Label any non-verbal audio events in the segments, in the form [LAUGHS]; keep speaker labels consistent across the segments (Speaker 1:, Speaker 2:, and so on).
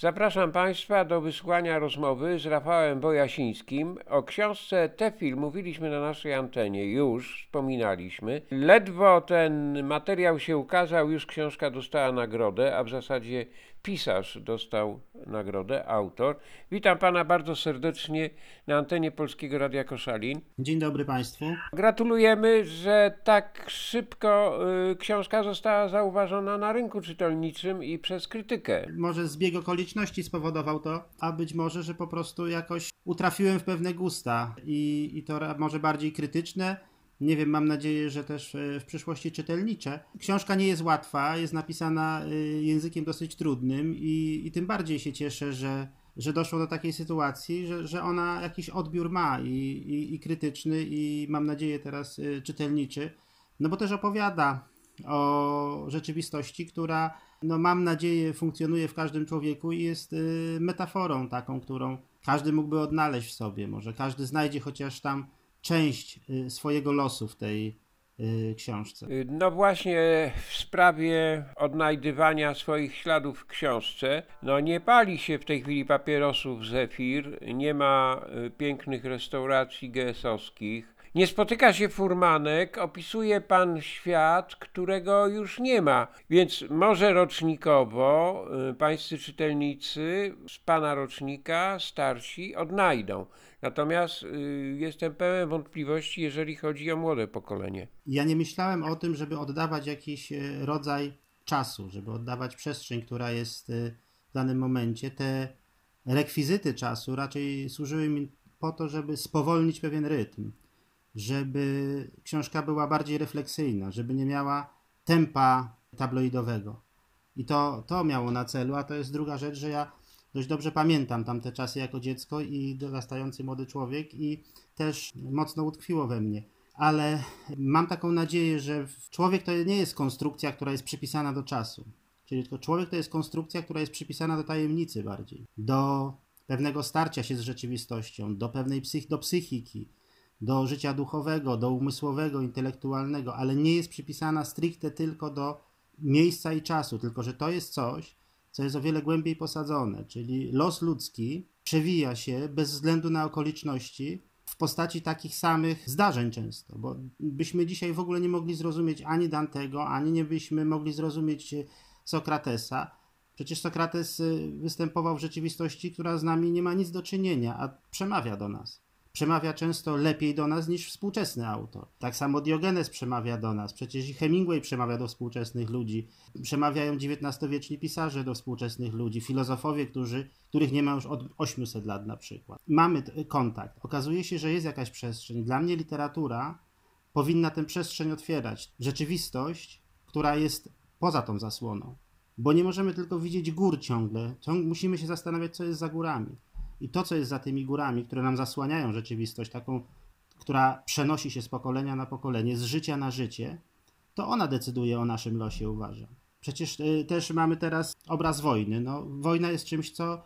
Speaker 1: Zapraszam Państwa do wysłuchania rozmowy z Rafałem Bojasińskim. O książce Tefil mówiliśmy na naszej antenie, już wspominaliśmy. Ledwo ten materiał się ukazał, już książka dostała nagrodę, a w zasadzie pisarz dostał nagrodę, autor. Witam Pana bardzo serdecznie na antenie Polskiego Radia Koszalin.
Speaker 2: Dzień dobry Państwu.
Speaker 1: Gratulujemy, że tak szybko y, książka została zauważona na rynku czytelniczym i przez krytykę.
Speaker 2: Może zbieg okoliczności spowodował to, a być może, że po prostu jakoś utrafiłem w pewne gusta i, i to może bardziej krytyczne. Nie wiem, mam nadzieję, że też e, w przyszłości czytelnicze. Książka nie jest łatwa, jest napisana e, językiem dosyć trudnym i, i tym bardziej się cieszę, że, że doszło do takiej sytuacji, że, że ona jakiś odbiór ma i, i, i krytyczny i mam nadzieję teraz e, czytelniczy. No bo też opowiada o rzeczywistości, która, no mam nadzieję, funkcjonuje w każdym człowieku i jest metaforą taką, którą każdy mógłby odnaleźć w sobie. Może każdy znajdzie chociaż tam część y, swojego losu w tej y, książce.
Speaker 1: Y, No właśnie w sprawie odnajdywania swoich śladów w książce, no nie pali się w tej chwili papierosów Zefir, nie ma pięknych restauracji GS-owskich, nie spotyka się furmanek, opisuje pan świat, którego już nie ma. Więc może rocznikowo y, pańscy czytelnicy z pana rocznika, starsi, odnajdą. Natomiast y, jestem pełen wątpliwości, jeżeli chodzi o młode pokolenie.
Speaker 2: Ja nie myślałem o tym, żeby oddawać jakiś e, rodzaj czasu, żeby oddawać przestrzeń, która jest e, w danym momencie. Te rekwizyty czasu raczej służyły mi po to, żeby spowolnić pewien rytm, żeby książka była bardziej refleksyjna, żeby nie miała tempa tabloidowego. I to, to miało na celu, a to jest druga rzecz, że ja dość dobrze pamiętam tamte czasy jako dziecko i dorastający młody człowiek i też mocno utkwiło we mnie. Ale mam taką nadzieję, że człowiek to nie jest konstrukcja, która jest przypisana do czasu. Czyli tylko człowiek to jest konstrukcja, która jest przypisana do tajemnicy bardziej, do pewnego starcia się z rzeczywistością, do pewnej psych- do psychiki, do życia duchowego, do umysłowego, intelektualnego, ale nie jest przypisana stricte tylko do miejsca i czasu, tylko że to jest coś, co jest o wiele głębiej posadzone, czyli los ludzki przewija się bez względu na okoliczności w postaci takich samych zdarzeń często, bo byśmy dzisiaj w ogóle nie mogli zrozumieć ani Dantego, ani nie byśmy mogli zrozumieć e, Sokratesa. Przecież Sokrates e, występował w rzeczywistości, która z nami nie ma nic do czynienia, a przemawia do nas. Przemawia często lepiej do nas niż współczesny autor. Tak samo Diogenes przemawia do nas, przecież i Hemingway przemawia do współczesnych ludzi. Przemawiają XIX-wieczni pisarze do współczesnych ludzi, filozofowie, którzy, których nie ma już od 800 lat na przykład. Mamy kontakt. Okazuje się, że jest jakaś przestrzeń. Dla mnie literatura powinna tę przestrzeń otwierać. Rzeczywistość, która jest poza tą zasłoną. Bo nie możemy tylko widzieć gór ciągle. Ciąg musimy się zastanawiać, co jest za górami. I to, co jest za tymi górami, które nam zasłaniają rzeczywistość, taką, która przenosi się z pokolenia na pokolenie, z życia na życie, to ona decyduje o naszym losie, uważam. Przecież y, też mamy teraz obraz wojny. No, wojna jest czymś, co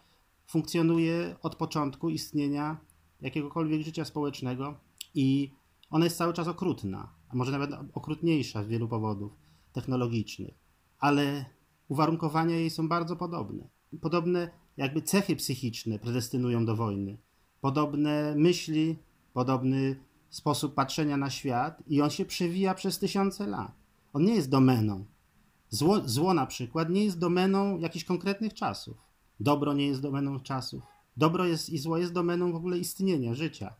Speaker 2: funkcjonuje od początku istnienia jakiegokolwiek życia społecznego i ona jest cały czas okrutna, a może nawet okrutniejsza z wielu powodów technologicznych, ale uwarunkowania jej są bardzo podobne. Podobne jakby cechy psychiczne predestynują do wojny, podobne myśli, podobny sposób patrzenia na świat i on się przewija przez tysiące lat. On nie jest domeną. Zło, zło na przykład nie jest domeną jakichś konkretnych czasów. Dobro nie jest domeną czasów. Dobro jest i zło jest domeną w ogóle istnienia, życia.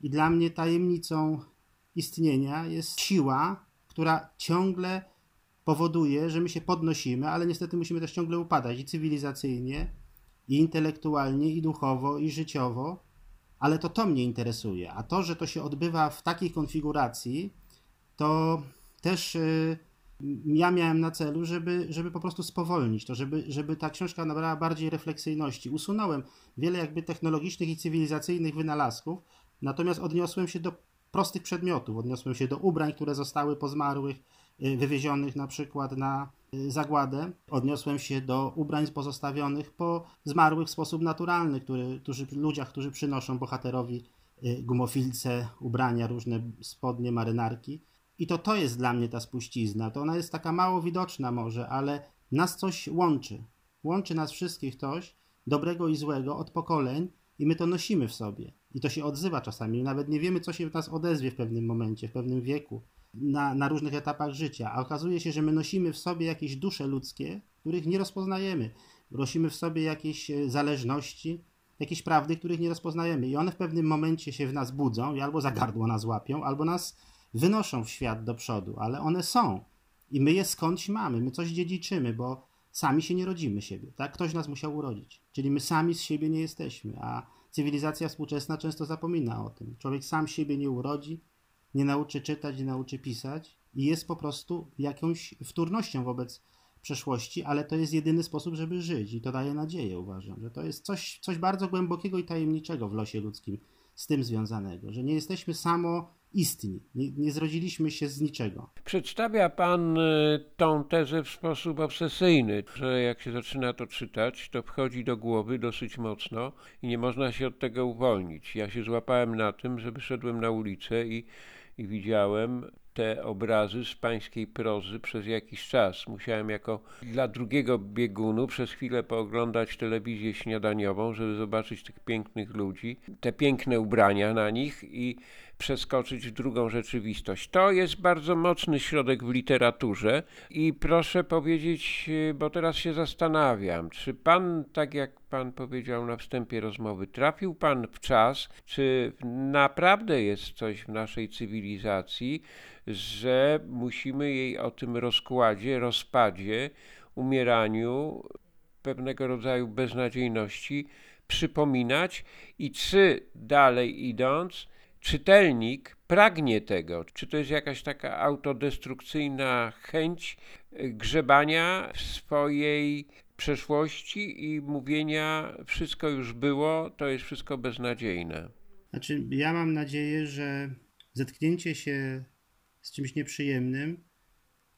Speaker 2: I dla mnie tajemnicą istnienia jest siła, która ciągle powoduje, że my się podnosimy, ale niestety musimy też ciągle upadać i cywilizacyjnie, i intelektualnie, i duchowo, i życiowo, ale to to mnie interesuje. A to, że to się odbywa w takiej konfiguracji, to też y, ja miałem na celu, żeby, żeby po prostu spowolnić to, żeby, żeby ta książka nabrała bardziej refleksyjności. Usunąłem wiele jakby technologicznych i cywilizacyjnych wynalazków, natomiast odniosłem się do prostych przedmiotów, odniosłem się do ubrań, które zostały po zmarłych, wywiezionych na przykład na y, zagładę. Odniosłem się do ubrań pozostawionych po zmarłych w sposób naturalny, który, którzy, ludziach, którzy przynoszą bohaterowi y, gumofilce, ubrania, różne spodnie, marynarki. I to to jest dla mnie ta spuścizna. To ona jest taka mało widoczna może, ale nas coś łączy. Łączy nas wszystkich coś dobrego i złego od pokoleń i my to nosimy w sobie. I to się odzywa czasami. Nawet nie wiemy, co się w nas odezwie w pewnym momencie, w pewnym wieku, na, na różnych etapach życia. A okazuje się, że my nosimy w sobie jakieś dusze ludzkie, których nie rozpoznajemy. Nosimy w sobie jakieś e, zależności, jakieś prawdy, których nie rozpoznajemy. I one w pewnym momencie się w nas budzą i albo za gardło nas łapią, albo nas wynoszą w świat do przodu, ale one są. I my je skądś mamy, my coś dziedziczymy, bo sami się nie rodzimy siebie, tak? Ktoś nas musiał urodzić. Czyli my sami z siebie nie jesteśmy, a cywilizacja współczesna często zapomina o tym. Człowiek sam siebie nie urodzi, nie nauczy czytać, nie nauczy pisać i jest po prostu jakąś wtórnością wobec przeszłości, ale to jest jedyny sposób, żeby żyć i to daje nadzieję, uważam, że to jest coś, coś bardzo głębokiego i tajemniczego w losie ludzkim z tym związanego, że nie jesteśmy samoistni, nie, nie zrodziliśmy się z niczego.
Speaker 1: Przedstawia pan y, tą tezę w sposób obsesyjny, że jak się zaczyna to czytać, to wchodzi do głowy dosyć mocno i nie można się od tego uwolnić. Ja się złapałem na tym, że wyszedłem na ulicę i, i widziałem te obrazy z pańskiej prozy przez jakiś czas. Musiałem jako dla drugiego biegunu przez chwilę pooglądać telewizję śniadaniową, żeby zobaczyć tych pięknych ludzi, te piękne ubrania na nich i przeskoczyć w drugą rzeczywistość. To jest bardzo mocny środek w literaturze i proszę powiedzieć, y, bo teraz się zastanawiam, czy pan, tak jak pan powiedział na wstępie rozmowy, trafił pan w czas, czy naprawdę jest coś w naszej cywilizacji, że musimy jej o tym rozkładzie, rozpadzie, umieraniu, pewnego rodzaju beznadziejności przypominać i czy dalej idąc, czytelnik pragnie tego, czy to jest jakaś taka autodestrukcyjna chęć y, grzebania w swojej przeszłości i mówienia wszystko już było, to jest wszystko beznadziejne.
Speaker 2: Znaczy, ja mam nadzieję, że zetknięcie się z czymś nieprzyjemnym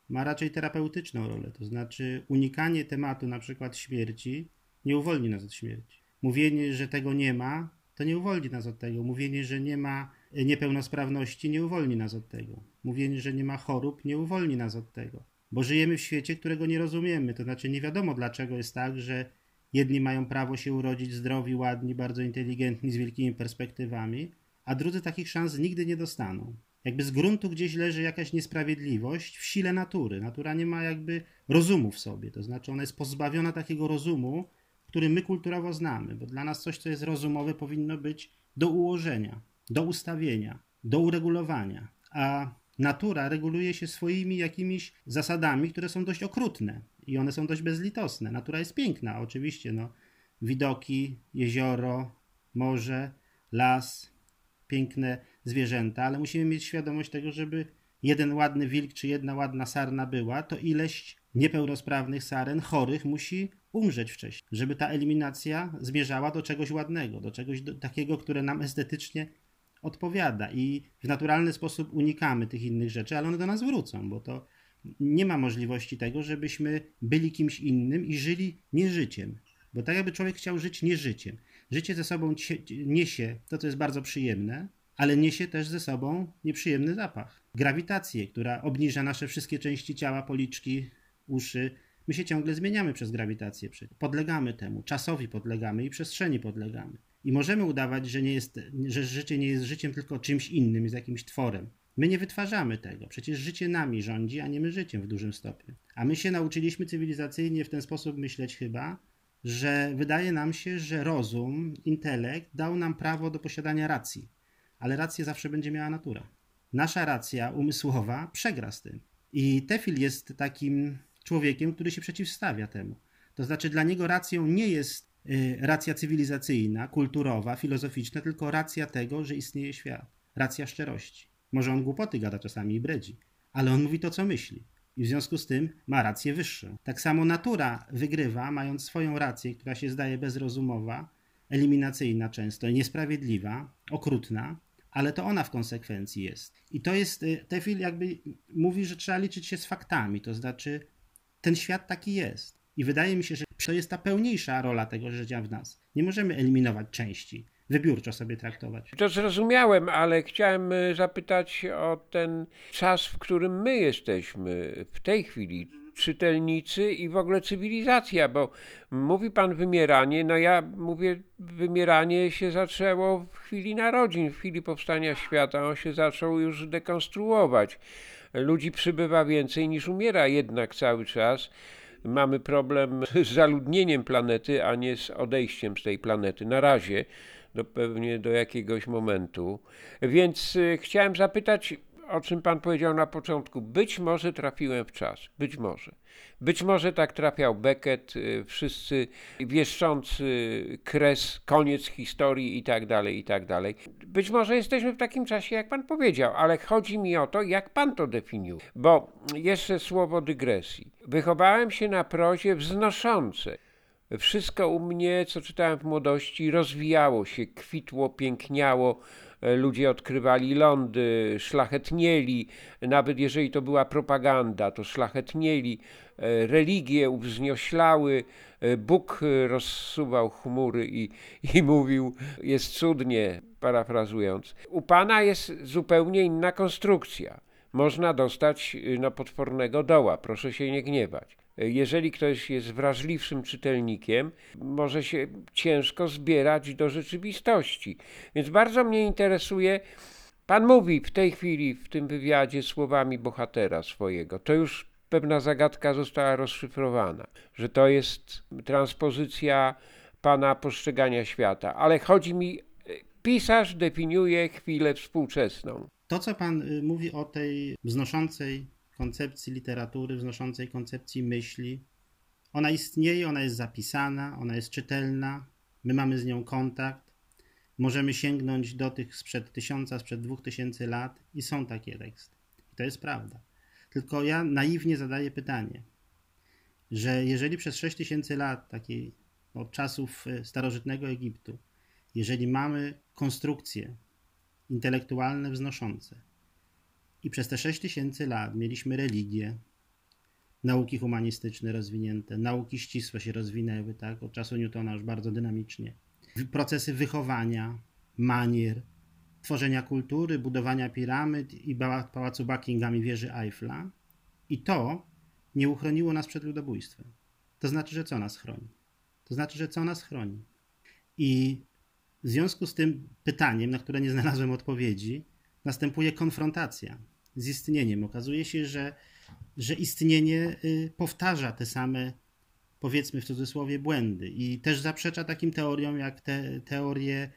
Speaker 2: ma raczej terapeutyczną rolę. To znaczy, unikanie tematu, na przykład śmierci, nie uwolni nas od śmierci. Mówienie, że tego nie ma, to nie uwolni nas od tego. Mówienie, że nie ma niepełnosprawności, nie uwolni nas od tego. Mówienie, że nie ma chorób, nie uwolni nas od tego. Bo żyjemy w świecie, którego nie rozumiemy. To znaczy, nie wiadomo, dlaczego jest tak, że jedni mają prawo się urodzić zdrowi, ładni, bardzo inteligentni, z wielkimi perspektywami, a drudzy takich szans nigdy nie dostaną. Jakby z gruntu gdzieś leży jakaś niesprawiedliwość w sile natury. Natura nie ma jakby rozumu w sobie, to znaczy ona jest pozbawiona takiego rozumu, który my kulturowo znamy, bo dla nas coś, co jest rozumowe, powinno być do ułożenia, do ustawienia, do uregulowania. A natura reguluje się swoimi jakimiś zasadami, które są dość okrutne i one są dość bezlitosne. Natura jest piękna, oczywiście, no. Widoki, jezioro, morze, las, piękne zwierzęta, ale musimy mieć świadomość tego, żeby jeden ładny wilk czy jedna ładna sarna była, to ileś niepełnosprawnych saren, chorych musi umrzeć wcześniej, żeby ta eliminacja zmierzała do czegoś ładnego, do czegoś do, takiego, które nam estetycznie odpowiada i w naturalny sposób unikamy tych innych rzeczy, ale one do nas wrócą, bo to nie ma możliwości tego, żebyśmy byli kimś innym i żyli nie życiem. Bo tak jakby człowiek chciał żyć nie życiem. Życie ze sobą niesie to, co jest bardzo przyjemne, ale niesie też ze sobą nieprzyjemny zapach. Grawitację, która obniża nasze wszystkie części ciała, policzki, uszy. My się ciągle zmieniamy przez grawitację. Podlegamy temu, czasowi podlegamy i przestrzeni podlegamy. I możemy udawać, że, nie jest, że życie nie jest życiem, tylko czymś innym, jest jakimś tworem. My nie wytwarzamy tego. Przecież życie nami rządzi, a nie my życiem w dużym stopniu. A my się nauczyliśmy cywilizacyjnie w ten sposób myśleć chyba, że wydaje nam się, że rozum, intelekt dał nam prawo do posiadania racji, ale rację zawsze będzie miała natura. Nasza racja umysłowa przegra z tym. I Tefil jest takim człowiekiem, który się przeciwstawia temu. To znaczy, dla niego racją nie jest y, racja cywilizacyjna, kulturowa, filozoficzna, tylko racja tego, że istnieje świat. Racja szczerości. Może on głupoty gada czasami i bredzi, ale on mówi to, co myśli. I w związku z tym ma rację wyższą. Tak samo natura wygrywa, mając swoją rację, która się zdaje bezrozumowa, eliminacyjna często, niesprawiedliwa, okrutna, ale to ona w konsekwencji jest. I to jest, y, Tefil jakby mówi, że trzeba liczyć się z faktami, to znaczy ten świat taki jest. I wydaje mi się, że to jest ta pełniejsza rola tego życia w nas. Nie możemy eliminować części, wybiórczo sobie traktować.
Speaker 1: To zrozumiałem, ale chciałem y, zapytać o ten czas, w którym my jesteśmy w tej chwili. Czytelnicy i w ogóle cywilizacja, bo mówi pan wymieranie, no ja mówię, wymieranie się zaczęło w chwili narodzin, w chwili powstania świata, on się zaczął już dekonstruować. Ludzi przybywa więcej niż umiera jednak cały czas. Mamy problem [LAUGHS] z zaludnieniem planety, a nie z odejściem z tej planety. Na razie, do, pewnie do jakiegoś momentu. Więc y, chciałem zapytać, o czym pan powiedział na początku. Być może trafiłem w czas. Być może. Być może tak trafiał Beckett, y, wszyscy wieszczący kres, koniec historii i tak dalej, i tak dalej. Być może jesteśmy w takim czasie, jak pan powiedział, ale chodzi mi o to, jak pan to definiuje. Bo jeszcze słowo dygresji. Wychowałem się na prozie wznoszącej. Wszystko u mnie, co czytałem w młodości, rozwijało się, kwitło, piękniało. E, ludzie odkrywali lądy, szlachetnieli, nawet jeżeli to była propaganda, to szlachetnieli, e, religie uwznioślały, e, Bóg rozsuwał chmury i, [LAUGHS] i mówił, jest cudnie, parafrazując. U Pana jest zupełnie inna konstrukcja. Można dostać no, potwornego doła, proszę się nie gniewać jeżeli ktoś jest wrażliwszym czytelnikiem, może się ciężko zbierać do rzeczywistości. Więc bardzo mnie interesuje, pan mówi w tej chwili w tym wywiadzie słowami bohatera swojego. To już pewna zagadka została rozszyfrowana, że to jest transpozycja pana postrzegania świata. Ale chodzi mi, pisarz definiuje chwilę współczesną.
Speaker 2: To, co pan y, mówi o tej wznoszącej koncepcji literatury, wznoszącej koncepcji myśli. Ona istnieje, ona jest zapisana, ona jest czytelna, my mamy z nią kontakt. Możemy sięgnąć do tych sprzed tysiąca, sprzed dwóch tysięcy lat i są takie teksty. I to jest prawda. Tylko ja naiwnie zadaję pytanie, że jeżeli przez sześć tysięcy lat, takiej od czasów e, starożytnego Egiptu, jeżeli mamy konstrukcje intelektualne wznoszące, i przez te 6 tysięcy lat mieliśmy religię, nauki humanistyczne rozwinięte, nauki ścisłe się rozwinęły, tak? Od czasu Newtona już bardzo dynamicznie. Procesy wychowania, manier, tworzenia kultury, budowania piramid i pałacu Buckingham i wieży Eiffla. I to nie uchroniło nas przed ludobójstwem. To znaczy, że co nas chroni? To znaczy, że co nas chroni? I w związku z tym pytaniem, na które nie znalazłem odpowiedzi, następuje konfrontacja z istnieniem. Okazuje się, że, że istnienie y, powtarza te same, powiedzmy w cudzysłowie, błędy i też zaprzecza takim teoriom jak te teorie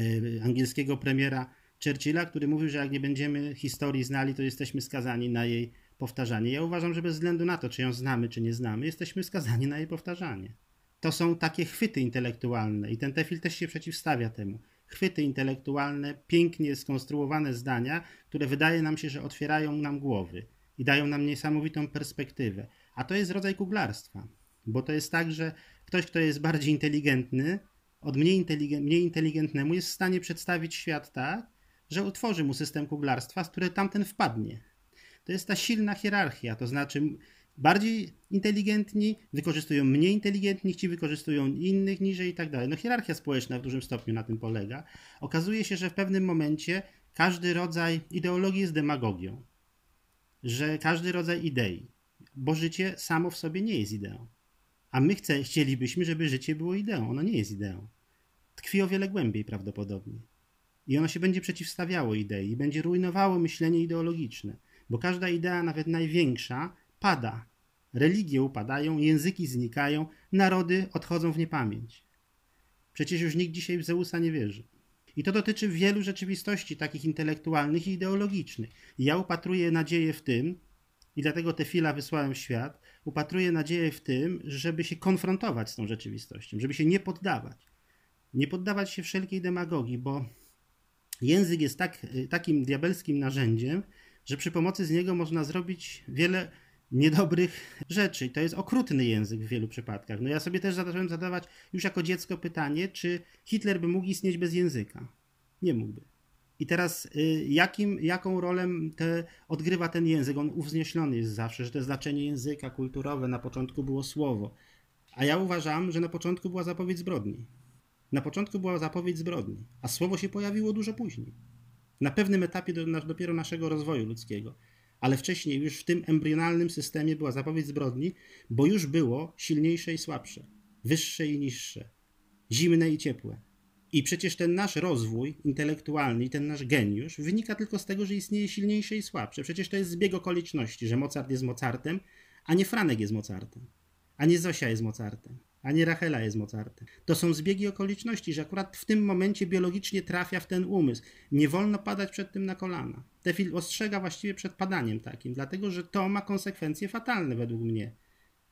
Speaker 2: y, angielskiego premiera Churchilla, który mówił, że jak nie będziemy historii znali, to jesteśmy skazani na jej powtarzanie. Ja uważam, że bez względu na to, czy ją znamy, czy nie znamy, jesteśmy skazani na jej powtarzanie. To są takie chwyty intelektualne i ten tefil też się przeciwstawia temu chwyty intelektualne, pięknie skonstruowane zdania, które wydaje nam się, że otwierają nam głowy i dają nam niesamowitą perspektywę. A to jest rodzaj kuglarstwa, bo to jest tak, że ktoś, kto jest bardziej inteligentny, od mniej, mniej inteligentnemu jest w stanie przedstawić świat tak, że utworzy mu system kuglarstwa, z który tamten wpadnie. To jest ta silna hierarchia, to znaczy bardziej inteligentni wykorzystują mniej inteligentni, ci wykorzystują innych niżej i tak dalej. No hierarchia społeczna w dużym stopniu na tym polega. Okazuje się, że w pewnym momencie każdy rodzaj ideologii jest demagogią. Że każdy rodzaj idei, bo życie samo w sobie nie jest ideą. A my chce, chcielibyśmy, żeby życie było ideą. Ono nie jest ideą. Tkwi o wiele głębiej prawdopodobnie. I ono się będzie przeciwstawiało idei będzie rujnowało myślenie ideologiczne. Bo każda idea, nawet największa, pada. Religie upadają, języki znikają, narody odchodzą w niepamięć. Przecież już nikt dzisiaj w Zeusa nie wierzy. I to dotyczy wielu rzeczywistości takich intelektualnych i ideologicznych. I ja upatruję nadzieję w tym, i dlatego te fila wysłałem w świat, upatruję nadzieję w tym, żeby się konfrontować z tą rzeczywistością, żeby się nie poddawać. Nie poddawać się wszelkiej demagogii, bo język jest tak, takim diabelskim narzędziem, że przy pomocy z niego można zrobić wiele niedobrych rzeczy. To jest okrutny język w wielu przypadkach. No ja sobie też zacząłem zadawać już jako dziecko pytanie, czy Hitler by mógł istnieć bez języka. Nie mógłby. I teraz y, jakim, jaką rolę te, odgrywa ten język? On uwznieślony jest zawsze, że to znaczenie języka kulturowe na początku było słowo. A ja uważam, że na początku była zapowiedź zbrodni. Na początku była zapowiedź zbrodni, a słowo się pojawiło dużo później. Na pewnym etapie do, na, dopiero naszego rozwoju ludzkiego. Ale wcześniej już w tym embrionalnym systemie była zapowiedź zbrodni, bo już było silniejsze i słabsze, wyższe i niższe, zimne i ciepłe. I przecież ten nasz rozwój intelektualny i ten nasz geniusz wynika tylko z tego, że istnieje silniejsze i słabsze. Przecież to jest zbieg okoliczności, że Mozart jest Mozartem, a nie Franek jest Mozartem, a nie Zosia jest Mozartem, a nie Rachela jest Mozartem. To są zbiegi okoliczności, że akurat w tym momencie biologicznie trafia w ten umysł. Nie wolno padać przed tym na kolana. Tefil ostrzega właściwie przed padaniem takim, dlatego że to ma konsekwencje fatalne według mnie,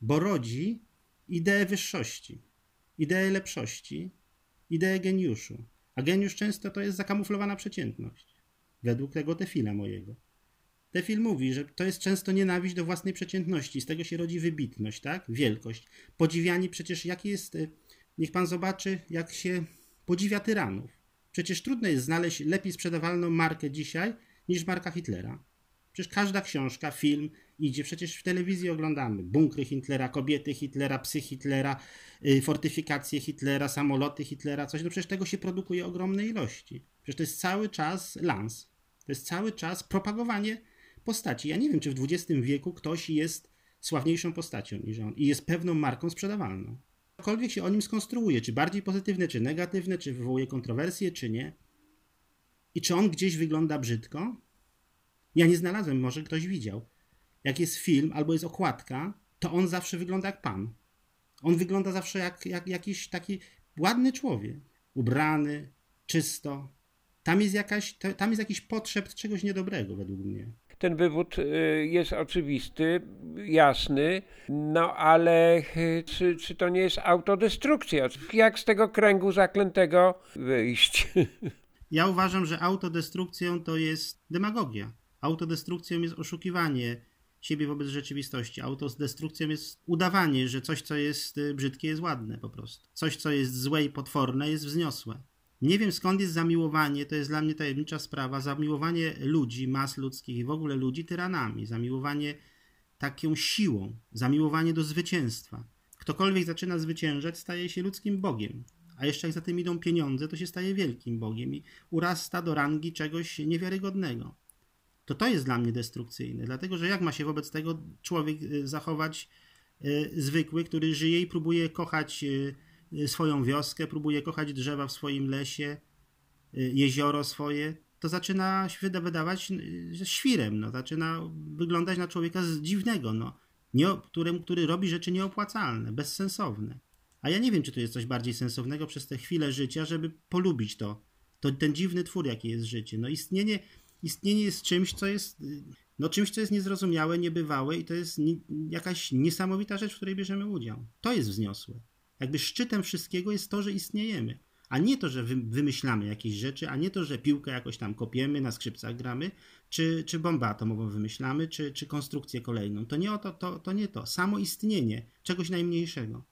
Speaker 2: bo rodzi ideę wyższości, ideę lepszości, ideę geniuszu. A geniusz często to jest zakamuflowana przeciętność. Według tego Tefila mojego. Tefil mówi, że to jest często nienawiść do własnej przeciętności. Z tego się rodzi wybitność, tak? Wielkość. Podziwianie przecież, jaki jest... y, Niech pan zobaczy, jak się podziwia tyranów. Przecież trudno jest znaleźć lepiej sprzedawalną markę dzisiaj niż marka Hitlera. Przecież każda książka, film idzie, przecież w telewizji oglądamy bunkry Hitlera, kobiety Hitlera, psy Hitlera, y, fortyfikacje Hitlera, samoloty Hitlera, coś. No przecież tego się produkuje ogromne ilości. Przecież to jest cały czas lans. To jest cały czas propagowanie postaci. Ja nie wiem, czy w XX wieku ktoś jest sławniejszą postacią niż on i jest pewną marką sprzedawalną. Cokolwiek się o nim skonstruuje, czy bardziej pozytywne, czy negatywne, czy wywołuje kontrowersje, czy nie. I czy on gdzieś wygląda brzydko? Ja nie znalazłem, może ktoś widział. Jak jest film albo jest okładka, to on zawsze wygląda jak pan. On wygląda zawsze jak, jak jakiś taki ładny człowiek. Ubrany, czysto. Tam jest, jakaś, tam jest jakiś potrzeb czegoś niedobrego według mnie.
Speaker 1: Ten wywód y, jest oczywisty, jasny, no ale czy, czy to nie jest autodestrukcja? Jak z tego kręgu zaklętego wyjść? [LAUGHS]
Speaker 2: Ja uważam, że autodestrukcją to jest demagogia. Autodestrukcją jest oszukiwanie siebie wobec rzeczywistości. Autodestrukcją jest udawanie, że coś, co jest y, brzydkie, jest ładne po prostu. Coś, co jest złe i potworne, jest wzniosłe. Nie wiem skąd jest zamiłowanie, to jest dla mnie tajemnicza sprawa, zamiłowanie ludzi, mas ludzkich i w ogóle ludzi tyranami, zamiłowanie taką siłą, zamiłowanie do zwycięstwa. Ktokolwiek zaczyna zwyciężać, staje się ludzkim Bogiem. A jeszcze jak za tym idą pieniądze, to się staje wielkim Bogiem i urasta do rangi czegoś niewiarygodnego. To to jest dla mnie destrukcyjne, dlatego że jak ma się wobec tego człowiek y, zachować y, zwykły, który żyje i próbuje kochać y, swoją wioskę, próbuje kochać drzewa w swoim lesie, y, jezioro swoje, to zaczyna się wyda- wydawać y, świrem, no, zaczyna wyglądać na człowieka z dziwnego, no, nie, którym, który robi rzeczy nieopłacalne, bezsensowne. A ja nie wiem, czy to jest coś bardziej sensownego przez tę chwilę życia, żeby polubić to, to ten dziwny twór, jaki jest życie. No istnienie, istnienie jest czymś, co jest, y, no czymś, co jest niezrozumiałe, niebywałe i to jest ni- jakaś niesamowita rzecz, w której bierzemy udział. To jest wzniosłe. Jakby szczytem wszystkiego jest to, że istniejemy. A nie to, że wy, wymyślamy jakieś rzeczy, a nie to, że piłkę jakoś tam kopiemy, na skrzypcach gramy, czy, czy bombę atomową wymyślamy, czy, czy konstrukcję kolejną. To nie o to, to, to nie to. Samo istnienie czegoś najmniejszego.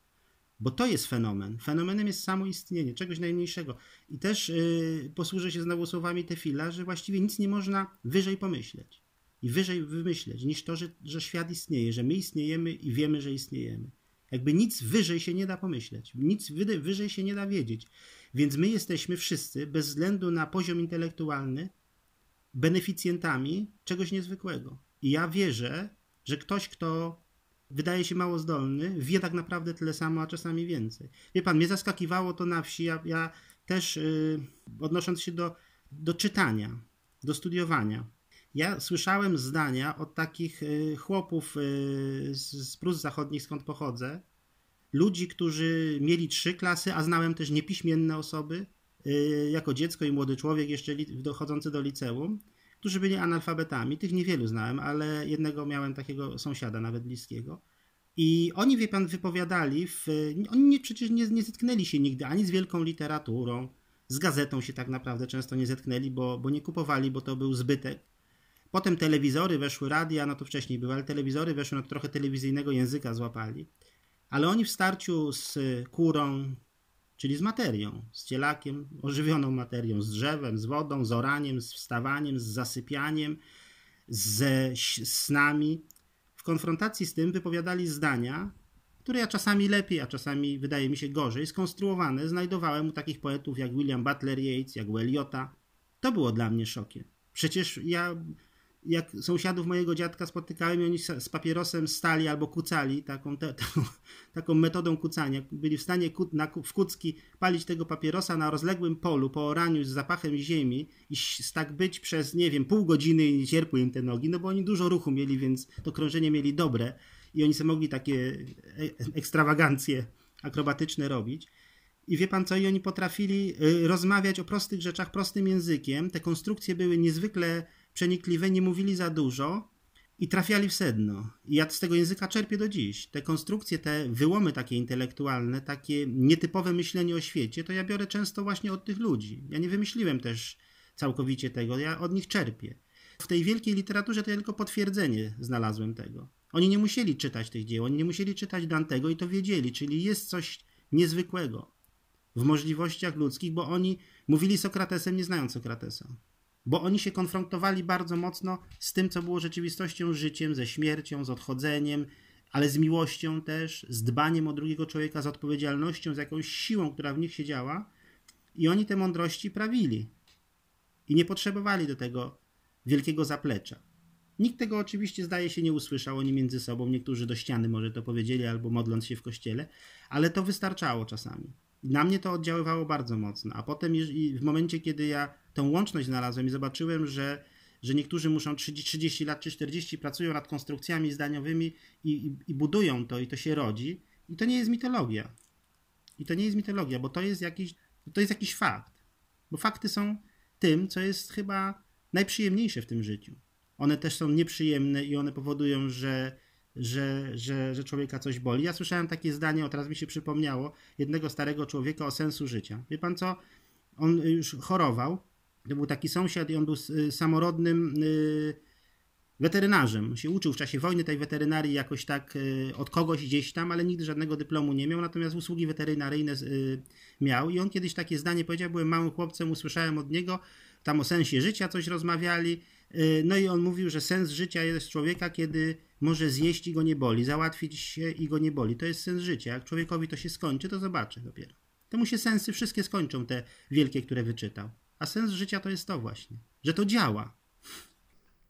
Speaker 2: Bo to jest fenomen. Fenomenem jest samo istnienie, czegoś najmniejszego. I też yy, posłużę się znowu słowami Tefila, że właściwie nic nie można wyżej pomyśleć i wyżej wymyśleć niż to, że, że świat istnieje, że my istniejemy i wiemy, że istniejemy. Jakby nic wyżej się nie da pomyśleć, nic wyżej się nie da wiedzieć. Więc my jesteśmy wszyscy, bez względu na poziom intelektualny, beneficjentami czegoś niezwykłego. I ja wierzę, że ktoś, kto wydaje się mało zdolny, wie tak naprawdę tyle samo, a czasami więcej. Wie pan, mnie zaskakiwało to na wsi, ja, ja też yy, odnosząc się do, do czytania, do studiowania. Ja słyszałem zdania od takich y, chłopów y, z, Prus Zachodnich, skąd pochodzę, ludzi, którzy mieli trzy klasy, a znałem też niepiśmienne osoby, y, jako dziecko i młody człowiek, jeszcze dochodzący do liceum, którzy byli analfabetami. Tych niewielu znałem, ale jednego miałem takiego sąsiada, nawet bliskiego. I oni, wie pan, wypowiadali, w, oni nie, przecież nie, nie zetknęli się nigdy ani z wielką literaturą, z gazetą się tak naprawdę często nie zetknęli, bo, bo nie kupowali, bo to był zbytek. Potem telewizory weszły, radia, no to wcześniej były, ale telewizory weszły, no to trochę telewizyjnego języka złapali. Ale oni w starciu z kurą, czyli z materią, z cielakiem, ożywioną materią, z drzewem, z wodą, z oraniem, z wstawaniem, z zasypianiem, ze snami, w konfrontacji z tym wypowiadali zdania, które ja czasami lepiej, a czasami wydaje mi się gorzej skonstruowane, znajdowałem u takich poetów jak William Butler Yeats, jak Eliota. To było dla mnie szokiem. Przecież ja jak sąsiadów mojego dziadka spotykałem i oni z papierosem stali albo kucali, taką, te, [LAUGHS] taką, metodą kucania, byli w stanie ku, na, w kucki palić tego papierosa na rozległym polu po oraniu z zapachem ziemi i tak być przez, nie wiem, pół godziny i cierpły im te nogi, no bo oni dużo ruchu mieli, więc to krążenie mieli dobre i oni sobie mogli takie e- ekstrawagancje akrobatyczne robić. I wie pan co, i oni potrafili y, rozmawiać o prostych rzeczach prostym językiem. Te konstrukcje były niezwykle przenikliwe, nie mówili za dużo i trafiali w sedno. I ja z tego języka czerpię do dziś. Te konstrukcje, te wyłomy takie intelektualne, takie nietypowe myślenie o świecie, to ja biorę często właśnie od tych ludzi. Ja nie wymyśliłem też całkowicie tego, ja od nich czerpię. W tej wielkiej literaturze to ja tylko potwierdzenie znalazłem tego. Oni nie musieli czytać tych dzieł, oni nie musieli czytać Dantego i to wiedzieli, czyli jest coś niezwykłego w możliwościach ludzkich, bo oni mówili Sokratesem, nie znając Sokratesa. Bo oni się konfrontowali bardzo mocno z tym, co było rzeczywistością, życiem, ze śmiercią, z odchodzeniem, ale z miłością też, z dbaniem o drugiego człowieka, z odpowiedzialnością, z jakąś siłą, która w nich siedziała. I oni te mądrości prawili. I nie potrzebowali do tego wielkiego zaplecza. Nikt tego oczywiście, zdaje się, nie usłyszał, oni między sobą, niektórzy do ściany może to powiedzieli, albo modląc się w kościele, ale to wystarczało czasami. Na mnie to oddziaływało bardzo mocno. A potem, w momencie, kiedy ja tą łączność znalazłem i zobaczyłem, że, że niektórzy muszą 30, 30 lat czy 40 pracują nad konstrukcjami zdaniowymi i, i, i budują to, i to się rodzi, i to nie jest mitologia. I to nie jest mitologia, bo to jest jakiś, to jest jakiś fakt. Bo fakty są tym, co jest chyba najprzyjemniejsze w tym życiu. One też są nieprzyjemne i one powodują, że, że, że, że człowieka coś boli. Ja słyszałem takie zdanie, o teraz mi się przypomniało, jednego starego człowieka o sensu życia. Wie pan co? On już chorował. To był taki sąsiad i on był y, samorodnym y, weterynarzem. Się uczył w czasie wojny tej weterynarii jakoś tak y, od kogoś gdzieś tam, ale nigdy żadnego dyplomu nie miał, natomiast usługi weterynaryjne miał. I on kiedyś takie zdanie powiedział, byłem małym chłopcem, usłyszałem od niego, tam o sensie życia coś rozmawiali. No i on mówił, że sens życia jest człowieka, kiedy może zjeść i go nie boli, załatwić się i go nie boli. To jest sens życia. Jak człowiekowi to się skończy, to zobaczy dopiero. To mu się sensy wszystkie skończą, te wielkie, które wyczytał. A sens życia to jest to właśnie, że to działa.